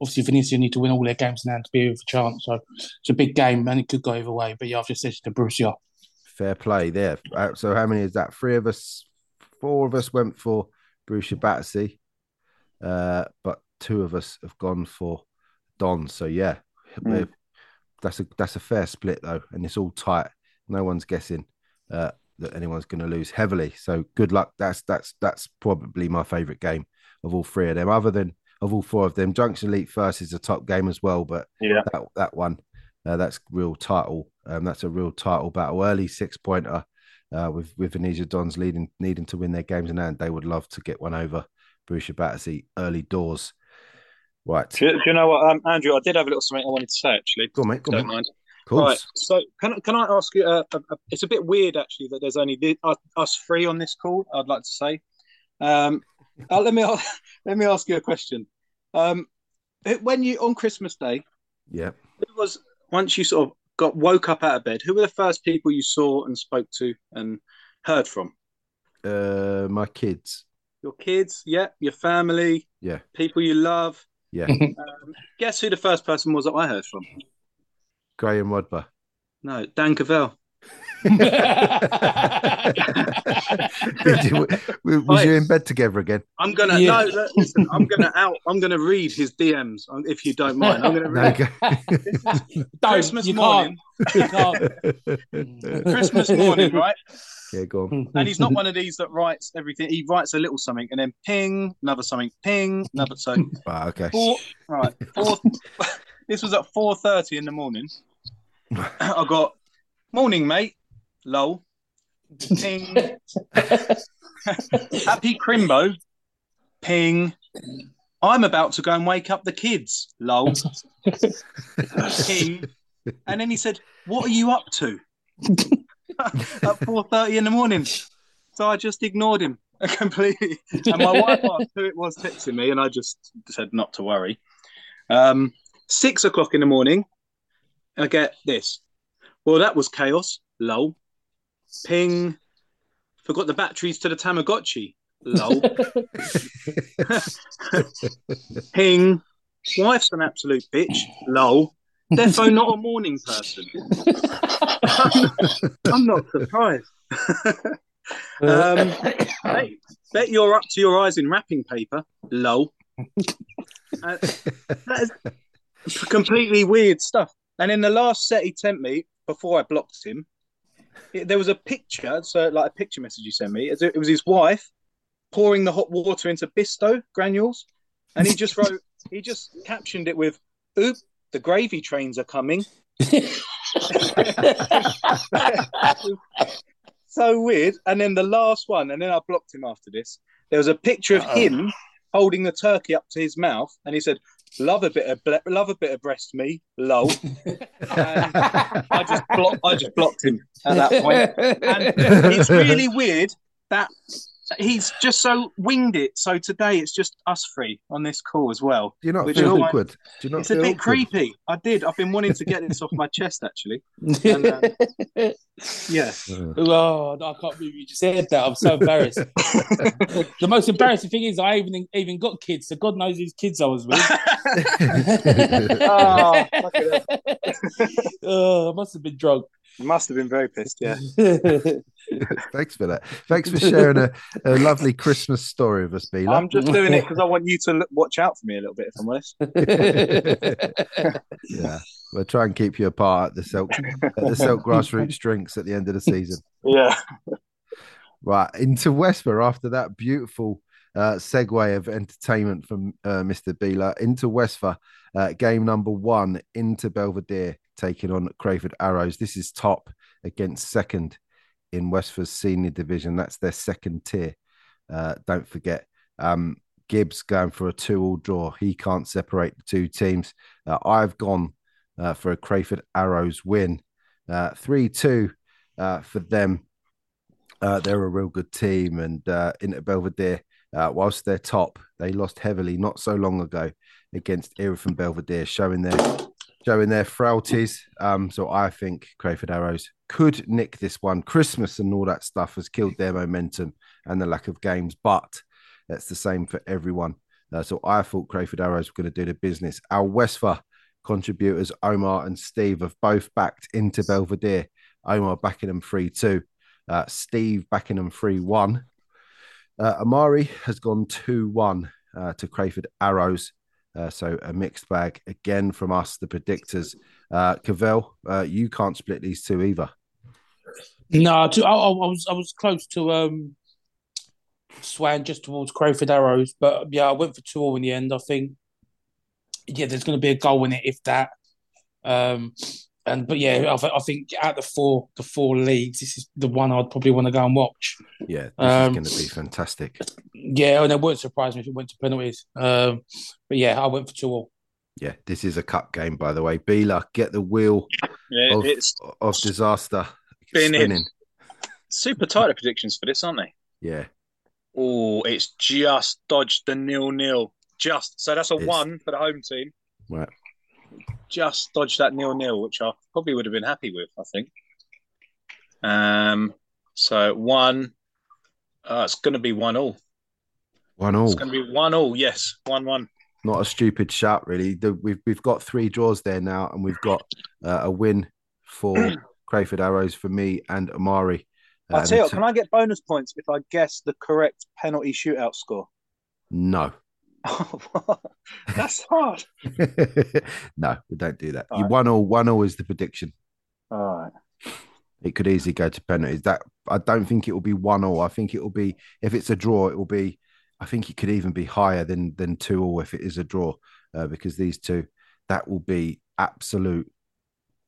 obviously Vinicius need to win all their games now to be with a chance. So it's a big game, and it could go either way. But yeah, I've just said to Borussia. Fair play there. Uh, so how many is that? Three of us, four of us went for Borussia Battersea, uh, but two of us have gone for Don. So yeah, we're- that's a that's a fair split though, and it's all tight. No one's guessing uh, that anyone's going to lose heavily. So good luck. That's that's that's probably my favourite game of all three of them. Other than of all four of them, Junction Elite First is a top game as well, but Yeah. that that one, uh, that's real title. Um, that's a real title battle. Early six pointer uh, with with Venetia Dons leading needing to win their games in hand. They would love to get one over Borussia Battersea early doors. Right, Do, you- do you know what, um, Andrew? I did have a little something I wanted to say actually. go on, mate. Go Don't on, mate. mind. Cool. Right. So can can I ask you? Uh, a, a, it's a bit weird actually that there's only the, us, us three on this call. I'd like to say. Um, uh, let me (laughs) let me ask you a question. Um, it- when you on Christmas Day, Yeah. who was once you sort of got woke up out of bed? Who were the first people you saw and spoke to and heard from? Uh, my kids. Your kids, yeah, your family, Yeah. people you love. Yeah. Um, guess who the first person was that I heard from? Graham Rodber. No, Dan Cavell. (laughs) Did you, was Right. you in bed together again? I'm gonna Yeah. no, look, listen. I'm gonna out. I'm gonna read his DMs um, if you don't mind. I'm gonna No, read go. (laughs) Christmas you morning. Can't. You can't. (laughs) Christmas morning, right? yeah, go on. And he's not one of these that writes everything. He writes a little something and then ping, another something, ping, another. So Ah, okay. four. Right, four. this was at four thirty in the morning. (coughs) I got morning, mate. Lol. Ping. (laughs) Happy Crimbo. Ping. I'm about to go and wake up the kids. Lol. (laughs) Ping. And then he said, What are you up to? (laughs) At 4.30 in the morning. So I just ignored him completely. And my wife asked who it was texting me, and I just said not to worry. Um, six o'clock in the morning, I get this. Well, that was chaos. Lol. Ping. Forgot the batteries to the Tamagotchi. Lol. (laughs) Ping. Wife's an absolute bitch. Lol. Defo not a morning person. (laughs) I'm not surprised. um, hey, bet you're up to your eyes in wrapping paper. Lol. Uh, that is (laughs) completely weird stuff. And in the last set he sent me before I blocked him, it- there was a picture, so like a picture message he sent me. It was his wife pouring the hot water into Bisto granules, and he just wrote, (laughs) he just captioned it with, "Oop, the gravy trains are coming." (laughs) so weird. And then the last one, and then I blocked him after this. There was a picture of him holding the turkey up to his mouth, and he said, "Love a bit of ble- love a bit of breast me, lol." (laughs) I just blocked. I just blocked him at that point. And (laughs) it's really weird that he's just so winged it. So today it's just us three on this call as well. Do you not feel is why- awkward? Do you not It's a bit awkward? creepy. I did. I've been wanting to get this off my chest actually. And, (laughs) uh, yeah. Oh, no, I can't believe you just said that. I'm so embarrassed. (laughs) the most embarrassing thing is I even even got kids, so God knows whose kids I was with. (laughs) oh, fuck it up. oh, I must have been drunk. Must have been very pissed. Yeah. (laughs) Thanks for that. Thanks for sharing a, a lovely Christmas story with us, Bila. I'm just doing it because I want you to look, watch out for me a little bit, if I'm honest. (laughs) yeah, we'll try and keep you apart at the Silk at the Silk grassroots drinks at the end of the season. Yeah. Right into Westborough after that beautiful uh, segue of entertainment from uh, Mr. Beeler into Westford. Uh, game number one Inter Belvedere taking on Crayford Arrows. This is top against second in Westford's senior division. That's their second tier. Uh, don't forget. Um, Gibbs going for a two-all draw. He can't separate the two teams. Uh, I've gone uh, for a Crayford Arrows win, three-two for them. they're a real good team, and uh, Inter Belvedere uh, whilst they're top, they lost heavily not so long ago against Erith and Belvedere, showing their showing their frailties. Um, so I think Crayford Arrows could nick this one. Christmas and all that stuff has killed their momentum and the lack of games, but that's the same for everyone. Uh, so I thought Crayford Arrows were going to do the business. Our Westphal contributors, Omar and Steve, have both backed Inter Belvedere. Omar backing them 3 2. Uh, Steve backing them 3 1. Uh, Amari has gone 2 1 uh, to Crayford Arrows. Uh, so a mixed bag again from us, the predictors. Uh, Cavell, uh, you can't split these two either. No, I, I, was I was close to um, Swan just towards Crayford Arrows, but yeah, I went for two all in the end. I think yeah, there's going to be a goal in it if that. Um, and but yeah, I, I, think out the four the four leagues, this is the one I'd probably want to go and watch. Yeah, this um, is going to be fantastic. Yeah, and it wouldn't surprise me if it went to penalties. Um, but yeah, I went for two all. Yeah, this is a cup game, by the way. Bila, get the wheel yeah, of, it's of disaster spinning. Super tight predictions for this, aren't they? Yeah. Oh, it's just dodged the nil nil. Just so that's a it's... one for the home team. Right just dodged that nil nil, which I probably would have been happy with. I think. Um. So one. Uh, it's going to be one all. One all. It's going to be one all. Yes, one one. Not a stupid shout, really. The, we've we've got three draws there now, and we've got uh, a win for (clears throat) Crayford Arrows for me and Amari. Uh, I tell you, can I get bonus points if I guess the correct penalty shootout score? No. (laughs) Oh, (laughs) that's hard. (laughs) no, we don't do that. All you right. one all. One all is the prediction. All right. It could easily go to penalties. That I don't think it will be one all. I think it will be if it's a draw, it will be. I think it could even be higher than than two all if it is a draw, uh, because these two, that will be absolute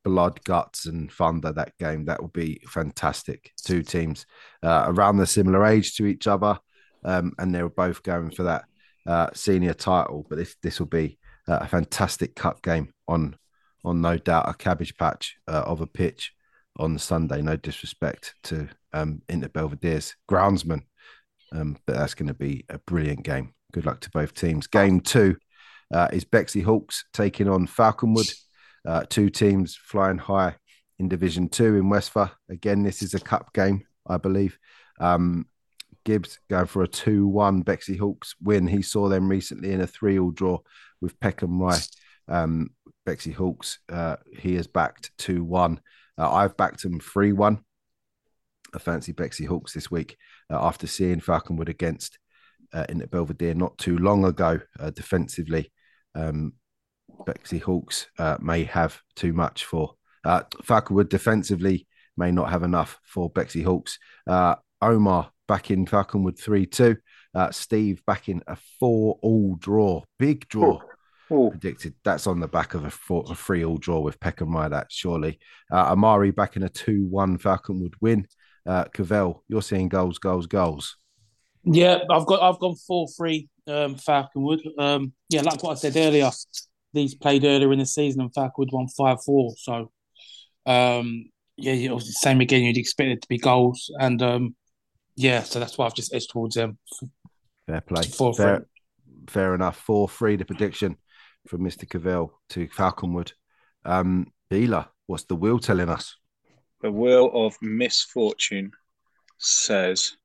blood, guts, and thunder. That game that will be fantastic. Two teams uh, around the similar age to each other, um, and they're both going for that uh, senior title. But this this will be uh, a fantastic cup game on on no doubt a cabbage patch uh, of a pitch on Sunday. No disrespect to um, Inter Belvedere's groundsman, um, but that's going to be a brilliant game. Good luck to both teams. Game two uh, is Bexley Hawks taking on Falconwood. Uh, two teams flying high in Division Two in Westphal. Again, this is a cup game, I believe. Um, Gibbs going for a 2 1 Bexley Hawks win. He saw them recently in a 3 all draw with Peckham Rye. Um, Bexley Hawks, uh, he has backed 2 1. Uh, I've backed him 3 1. I fancy Bexley Hawks this week uh, after seeing Falconwood against uh, in Belvedere not too long ago uh, defensively. Um, Bexley Hawks uh, may have too much for uh, Falconwood defensively, may not have enough for Bexley Hawks. Omar back in Falconwood 3 2. Uh, Steve back in a 4 all draw. Big draw. Ooh. Predicted that's on the back of a, four, a three all draw with Peckham Rye, that surely. Uh, Amari back in a 2 1 Falconwood win. Uh, Cavell, you're seeing goals, goals, goals. Yeah, I've got I've gone four three um, Falconwood. Um, yeah, like what I said earlier, these played earlier in the season and Falconwood won five four. So um, yeah, you know, same again. You'd expect it to be goals, and um, yeah, so that's why I've just edged towards them. Fair play. Four fair, fair enough. Four three the prediction from Mr. Cavell to Falconwood. Um, Bila, what's the wheel telling us? The wheel of misfortune says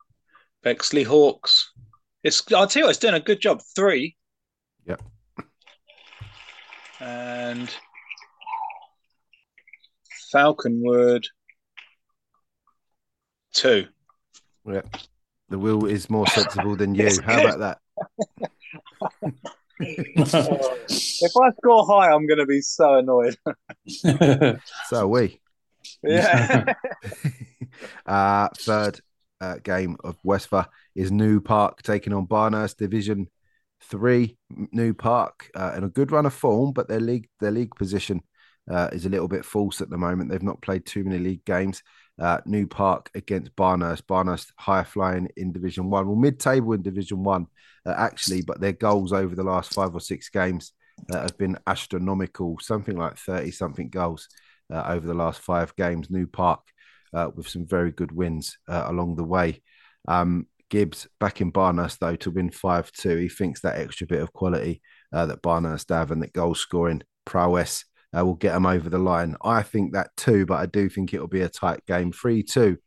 Bexley Hawks. It's I'll tell you, it's doing a good job. Three. Yep. And Falconwood two. Yeah. The will is more sensible than you. How about that? (laughs) if I score high, I'm going to be so annoyed. So are we. yeah. (laughs) uh, third uh, game of Westphal is New Park taking on Barnehurst Division Three. New Park uh, in a good run of form, but their league their league position uh, is a little bit false at the moment. They've not played too many league games. Uh, New Park against Barnehurst. Barnehurst higher flying in Division One, well mid table in Division One uh, actually, but their goals over the last five or six games uh, have been astronomical, something like thirty something goals uh, over the last five games. New Park uh, with some very good wins uh, along the way. Um, Gibbs back in Barnehurst though to win five two. He thinks that extra bit of quality that Barnehurst have and that goal scoring prowess uh, will get them over the line. I think that too, but I do think it'll be a tight game. Three two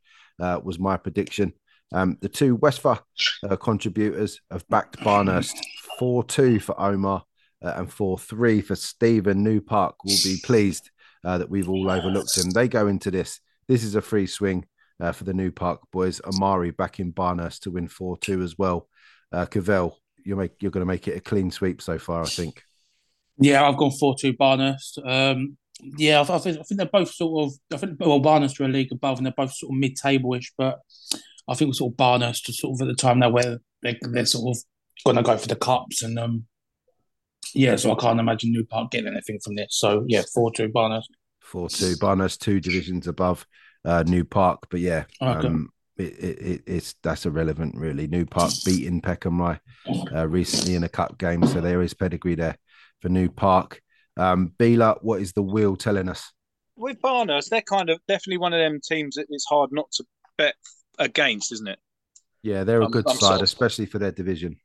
uh, was my prediction. Um, the two Westphal uh, contributors have backed Barnehurst four two for Omar uh, and four three for Stephen. New Park will be pleased uh, that we've all overlooked them. They go into this. This is a free swing uh, for the New Park boys. Amari back in Barnehurst to win four two as well. Uh, Cavell, you're, make you're going to make it a clean sweep so far, I think. Yeah, I've gone four two Barnehurst. Um, yeah, I, I, think I think they're both sort of. I think well, Barnehurst are a league above, and they're both sort of mid table ish. But I think sort of Barnehurst are sort of at the time now where they they're sort of going to go for the cups, and um, yeah, so I can't imagine New Park getting anything from this. So yeah, four two Barnehurst. Four two. Barnehurst two divisions above uh, New Park, but yeah, Okay. um, it, it, it, it's that's irrelevant really. New Park beating Peckham Rye uh, recently in a cup game, so there is pedigree there for New Park. Um, Bila, what is the wheel telling us? With Barnehurst, they're kind of definitely one of them teams that it's hard not to bet against, isn't it? Yeah, they're a I'm- good I'm side, sort of- especially for their division.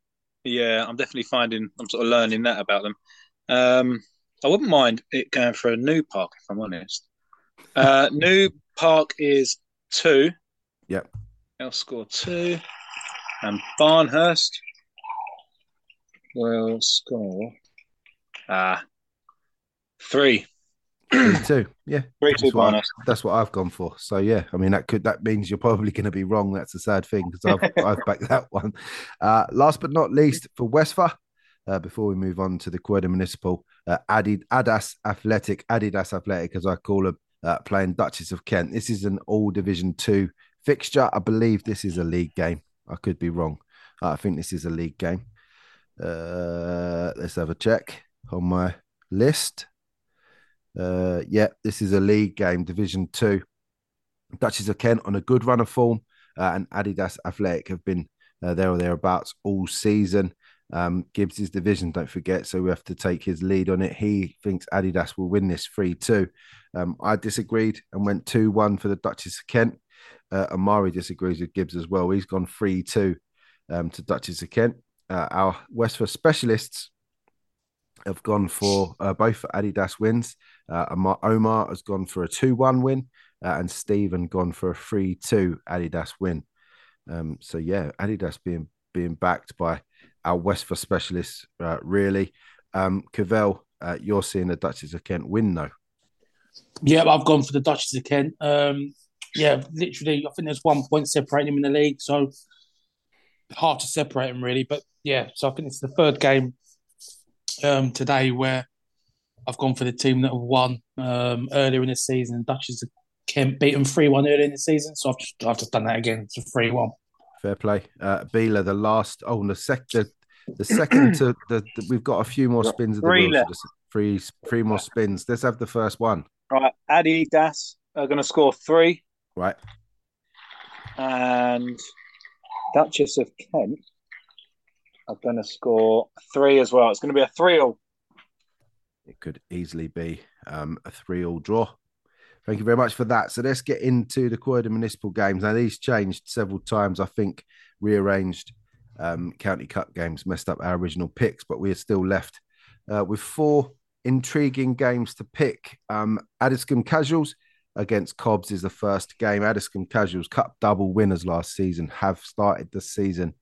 Yeah, I'm definitely finding I'm sort of learning that about them. Um, I wouldn't mind it going for a new park if I'm honest. Uh, (laughs) new park is two. Yep. They'll score two, and Barnehurst will score ah three. Me too. Yeah, Three two (clears throat) that's what, I, that's what I've gone for. So yeah, I mean that could that means you're probably going to be wrong. That's a sad thing because I've (laughs) I've backed that one. Uh, last but not least for Westphal. Uh, before we move on to the Croydon Municipal, uh, Adid, Adas Athletic, Adidas Athletic, as I call them, uh, playing Duchess of Kent. This is an all Division Two fixture. I believe this is a league game. I could be wrong. Uh, I think this is a league game. Uh, let's have a check on my list. Uh, yeah, this is a league game, Division Two. Duchess of Kent on a good run of form, uh, and Adidas Athletic have been uh, there or thereabouts all season. Um, Gibbs' is division, don't forget, so we have to take his lead on it. He thinks Adidas will win this 3 2. Um, I disagreed and went 2 1 for the Duchess of Kent. Uh, Amari disagrees with Gibbs as well. He's gone 3 2 um, to Duchess of Kent. Uh, our Westford specialists have gone for uh, both Adidas wins. Uh, Omar, has gone for a 2 1 win, uh, and Stephen gone for a 3 2 Adidas win. Um, so, yeah, Adidas being being backed by our Westford specialists, uh, really. Um, Cavell, uh, you're seeing the Duchess of Kent win, though. Yeah, I've gone for the Duchess of Kent. Um, yeah, literally, I think there's one point separating them in the league, so hard to separate them really. But yeah, so I think it's the third game um, today where I've gone for the team that have won um, earlier in the season. Duchess of Kent beat them three one earlier in the season, so I've just I've just done that again. It's a three one. Fair play. Uh, Bila, the last, oh, the, sec- the, the second to the, the, we've got a few more spins of the Three wheel. so Three, three more spins. Let's have the first one. Right, Adidas are going to score three, Right. and Duchess of Kent are going to score three as well. It's going to be a three all. It could easily be um, a three-all draw. Thank you very much for that. So let's get into the Croydon Municipal games. Now these changed several times. I think rearranged um, County Cup games messed up our original picks, but we are still left uh, with four intriguing games to pick. Um, Addiscombe Casuals against Cobbs is the first game. Addiscombe Casuals Cup double winners last season have started the season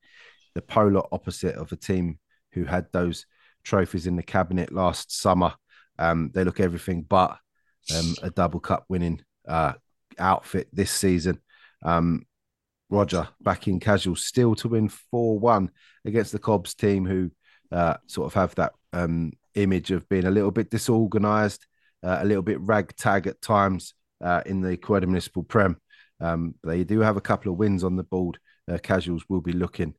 the polar opposite of a team who had those trophies in the cabinet last summer. Um, they look everything but um, a double cup winning uh, outfit this season. Um, Roger back in casual, still to win 4 1 against the Cobbs team, who uh, sort of have that um, image of being a little bit disorganized, uh, a little bit ragtag at times uh, in the Croydon Municipal Prem. Um, they do have a couple of wins on the board. Uh, casuals will be looking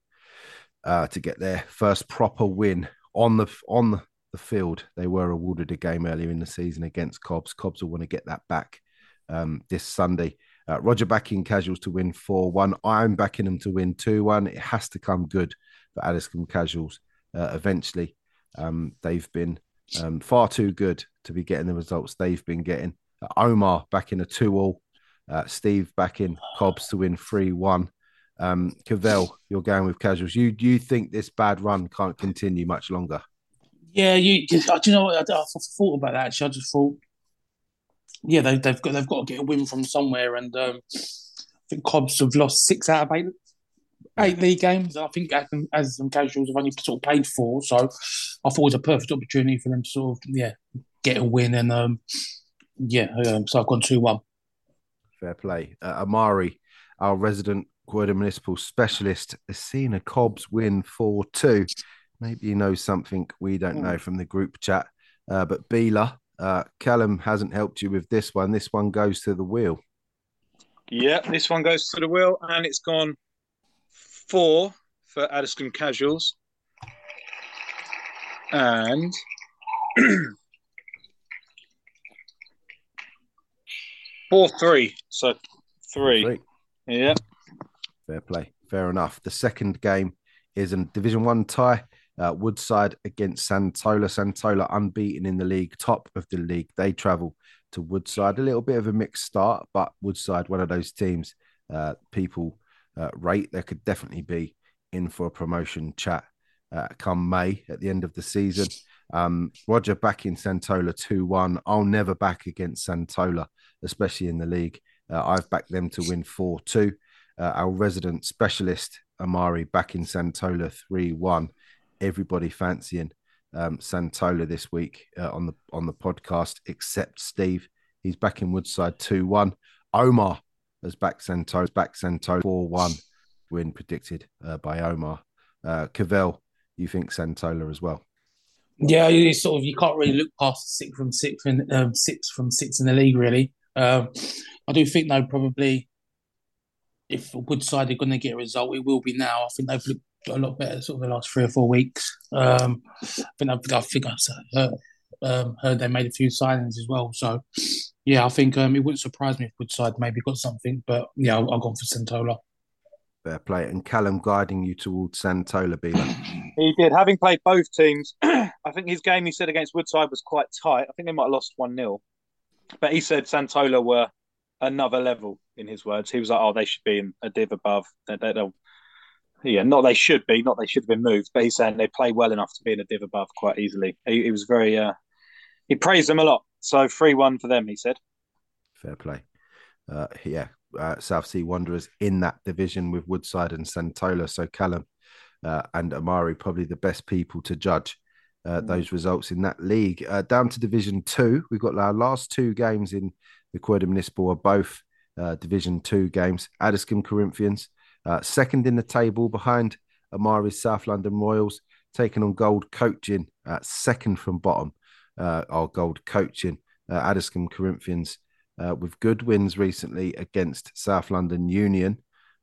uh, to get their first proper win on the on the field. They were awarded a game earlier in the season against Cobbs. Cobbs will want to get that back um, this Sunday. Uh, Roger backing casuals to win 4 1. I'm backing them to win 2 1. It has to come good for Addiscombe casuals uh, eventually. Um, they've been um, far too good to be getting the results they've been getting. Uh, Omar backing a 2 all. Uh, Steve backing Cobbs to win 3 1. Um, Cavell, you're going with casuals. You you think this bad run can't continue much longer? Yeah, you. Do you know what? I, I thought about that. Actually, I just thought yeah, they, they've got they've got to get a win from somewhere, and um, I think Cobbs have lost six out of eight eight league games. I think as, as some casuals have only sort of played four, so I thought it was a perfect opportunity for them to sort of yeah get a win, and um, yeah, um, so I've gone two one. Fair play, uh, Amari, our resident Croydon Municipal specialist, has seen a Cobbs win four two. Maybe you know something we don't know hmm. from the group chat, uh, but Bila uh, Callum hasn't helped you with this one. This one goes to the wheel. Yeah, this one goes to the wheel, and it's gone four for Addiscombe Casuals. And (clears throat) four three. So three. three. Yeah. Fair play. Fair enough. The second game is a Division One tie uh, Woodside against Santola. Santola unbeaten in the league, top of the league. They travel to Woodside. A little bit of a mixed start, but Woodside, one of those teams uh, people uh, rate. There could definitely be in for a promotion chat uh, come May at the end of the season. Um, Roger back in Santola 2 1. I'll never back against Santola, especially in the league. Uh, I've backed them to win 4 2. Uh, our resident specialist, Amari, back in Santola 3 1 everybody fancying um, Santola this week uh, on the on the podcast, except Steve. He's back in Woodside two one. Omar has back Santola, back Santola four one. Win predicted uh, by Omar. Uh, Cavell, you think Santola as well? Yeah, you sort of you can't really look past six from six from um, six from six in the league really. Um, I do think though probably if Woodside are going to get a result, it will be now. I think they've looked a lot better sort of the last three or four weeks. Um, I think I, I think I heard, um, heard they made a few signings as well. So yeah, I think um, it wouldn't surprise me if Woodside maybe got something. But yeah, I'll, I'll for Santola. Fair play. And Callum guiding you towards Santola, Bila. He did. Having played both teams, (clears throat) I think his game he said against Woodside was quite tight. I think they might have lost 1 0. But he said Santola were another level, in his words. He was like, oh, they should be in a div above. They, they, yeah, not they should be, not they should have been moved, but he's saying they play well enough to be in a div above quite easily. He, he was very, uh, he praised them a lot. So three one for them, he said. Fair play. Uh, yeah, uh, South Sea Wanderers in that division with Woodside and Santola. So Callum uh, and Amari probably the best people to judge uh, mm. those results in that league. Uh, down to Division Two, we've got our last two games in the Croydon Municipal are both uh, Division Two games. Addiscombe Corinthians uh, second in the table behind Amari's South London Royals, taking on Gold Coaching, second from bottom, uh, our Gold Coaching, uh, Addiscombe Corinthians, uh, with good wins recently against South London Union.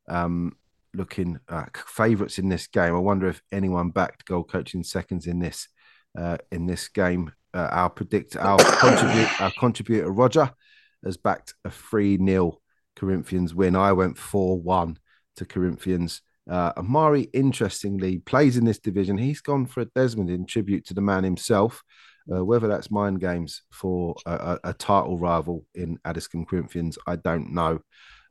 Um, looking favourites in this game. I wonder if anyone backed Gold Coaching seconds in this in this game. our predict our our contributor Roger has backed a three 0 Corinthians win. I went four one to Corinthians. Uh, Amari, interestingly, plays in this division. He's gone for a Desmond in tribute to the man himself. Uh, whether that's mind games for a, a, a, title rival in Addiscombe Corinthians, I don't know.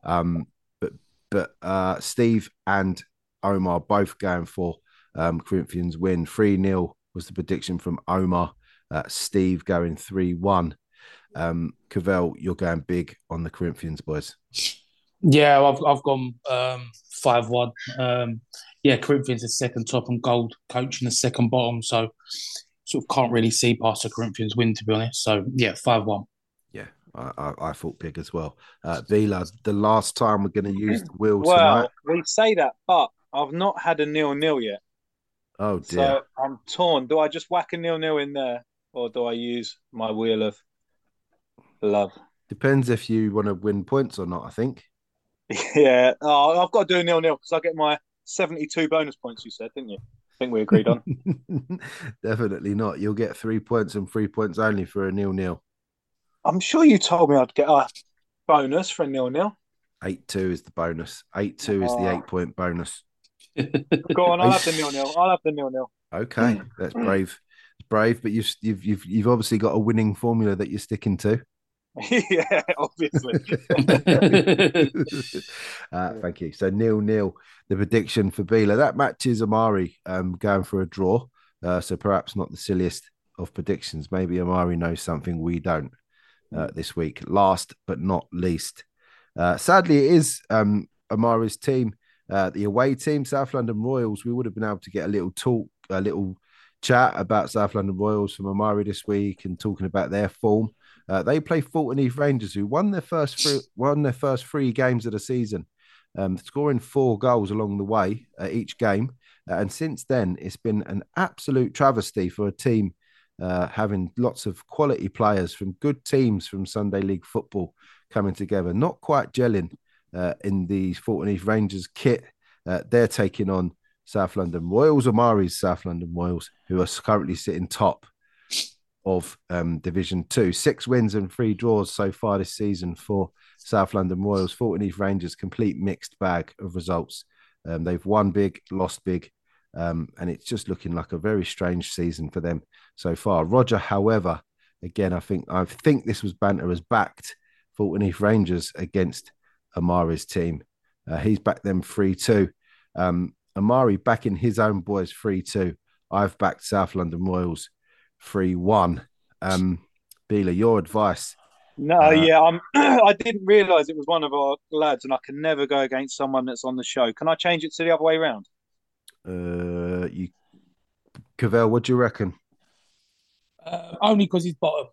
Um, but but uh, Steve and Omar both going for um, Corinthians win. 3 0 was the prediction from Omar. Uh, Steve going 3 1. Um, Cavell, you're going big on the Corinthians, boys. Yeah, I've I've gone um, five one. Um, yeah, Corinthians is second top and gold coach in the second bottom, so sort of can't really see past the Corinthians win to be honest. So yeah, five one. Yeah, I, I, I thought big as well. Uh, Bila, the last time we're going to use the wheel Well, tonight. we say that, but I've not had a nil nil yet. Oh dear. So I'm torn. Do I just whack a nil nil in there, or do I use my wheel of love? Depends if you want to win points or not. I think. (laughs) yeah. Oh, I've got to do a nil nil because I get my 72 bonus points. You said, didn't you? I think we agreed on. (laughs) Definitely not. You'll get three points and three points only for a nil nil. I'm sure you told me I'd get a bonus for a nil nil. Eight two is the bonus. Eight two is the ah. Oh. eight point bonus. Go on, I'll have the (laughs) nil nil. I'll have the nil nil. Okay, that's brave. It's brave, but you've you've you've you've obviously got a winning formula that you're sticking to. (laughs) yeah, obviously. uh, (laughs) (laughs) thank you. So nil nil. The prediction for Bila that matches Amari um, going for a draw. Uh, so perhaps not the silliest of predictions. Maybe Amari knows something we don't uh, this week. Last but not least, uh, sadly, it is um, Amari's team, uh, the away team, South London Royals. We would have been able to get a little talk, a little chat about South London Royals from Amari this week and talking about their form. Uh, they play Thornton Heath Rangers, who won their first three, won their first three games of the season, um, scoring four goals along the way uh, each game. Uh, and since then, it's been an absolute travesty for a team uh, having lots of quality players from good teams from Sunday League football coming together, not quite gelling uh, in the Thornton Heath Rangers kit. Uh, they're taking on South London Royals, Amari's South London Royals, who are currently sitting top of um, Division Two. Six wins and three draws so far this season for South London Royals. Heath Rangers, complete mixed bag of results. Um, they've won big, lost big, um, and it's just looking like a very strange season for them so far. Roger, however, again, I think I think this was banter has backed Heath Rangers against Amari's team. Uh, he's backed them three two. Um, Amari backing his own boys three two. I've backed South London Royals three one. Um, Bila, your advice? No, Uh, yeah, I'm. (clears throat) I didn't realise it was one of our lads, and I can never go against someone that's on the show. Can I change it to the other way around? Uh, you, Cavell, what do you reckon? Uh, only because he's bottom.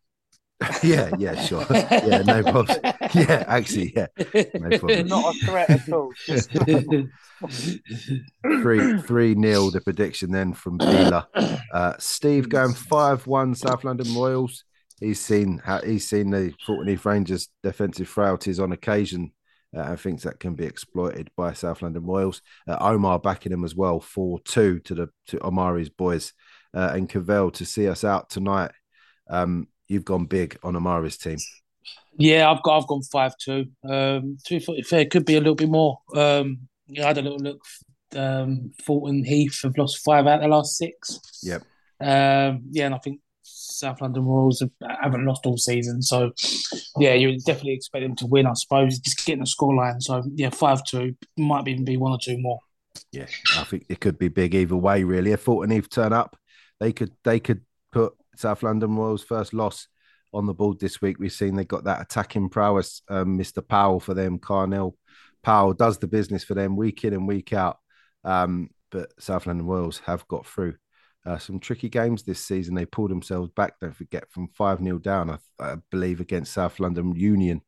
Yeah, yeah, sure. Yeah, no problems. Yeah, actually, yeah, no problem. Not a threat at all. Just (laughs) three three nil the prediction then from Bila. Uh, Steve going five one South London Royals. He's seen how he's seen the Heath Rangers defensive frailties on occasion. Uh, and thinks that can be exploited by South London Royals. Uh, Omar backing him as well, four two to the to Amari's boys, uh, and Cavell to see us out tonight. Um, you've gone big on Amari's team. Yeah, I've got I've gone five two. Um, to be fair, it could be a little bit more. Um, yeah, I had a little look. Um, Thornton Heath have lost five out of the last six. Yep. Um, yeah, and I think South London Royals have, haven't lost all season, so yeah, you definitely expect them to win. I suppose just getting a scoreline. So yeah, five two might even be one or two more. Yeah, I think it could be big either way. Really, if Thornton Heath turn up, they could they could put South London Royals' first loss on the board this week. We've seen they got that attacking prowess, um, Mr. Powell for them. Carnell Powell does the business for them week in and week out. Um, but South London Royals have got through uh, some tricky games this season. They pulled themselves back. Don't forget from five 0 down, I, I believe, against South London Union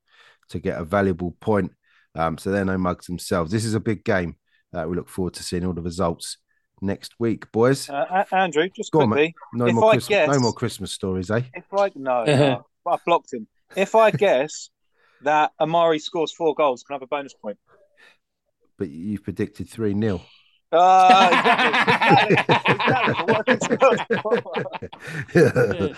to get a valuable point. Um, so they're no mugs themselves. This is a big game. Uh, we look forward to seeing all the results next week, boys. uh, Andrew, just Go on, quickly. No if more I Christmas, guess- no more Christmas stories, eh? If I no, (laughs) no I blocked him. If I guess (laughs) that Amari scores four goals, can I have a bonus point? But you've predicted three 0 Uh, exactly. Exactly. Exactly.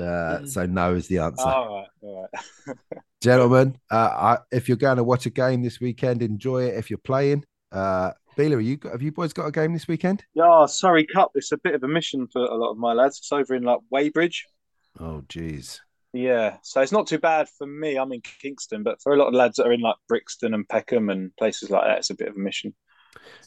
uh, so no is the answer, all right, all right. gentlemen. Uh, I, if you're going to watch a game this weekend, enjoy it. If you're playing, uh, Beeler, you got, have you boys got a game this weekend? Yeah, Surrey Cup. It's a bit of a mission for a lot of my lads. It's over in like Weybridge. Oh, geez. Yeah, so it's not too bad for me. I'm in Kingston, but for a lot of lads that are in like Brixton and Peckham and places like that, it's a bit of a mission.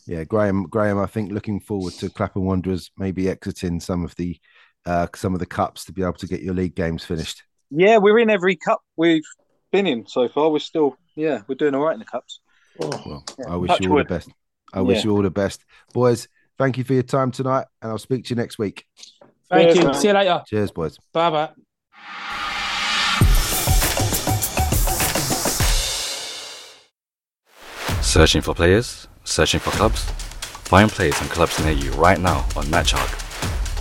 Yeah, Graham. Graham, I think looking forward to Clapham Wanderers maybe exiting some of the uh, some of the cups to be able to get your league games finished. Yeah, we're in every cup we've been in so far. We're still, yeah, we're doing all right in the cups. Oh, Well, Yeah, I wish touch you all wood. the best. I yeah. wish you all the best. Boys, thank you for your time tonight, and I'll speak to you next week. Thank Cheers, you. Man. See you later. Cheers, boys. Bye bye. Searching for players, searching for clubs. Find players and clubs near you right now on MatchHawk.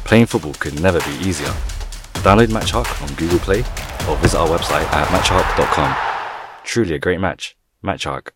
Playing football could never be easier. Download MatchHawk on Google Play or visit our website at matchhawk.com. Truly a great match. MatchHawk.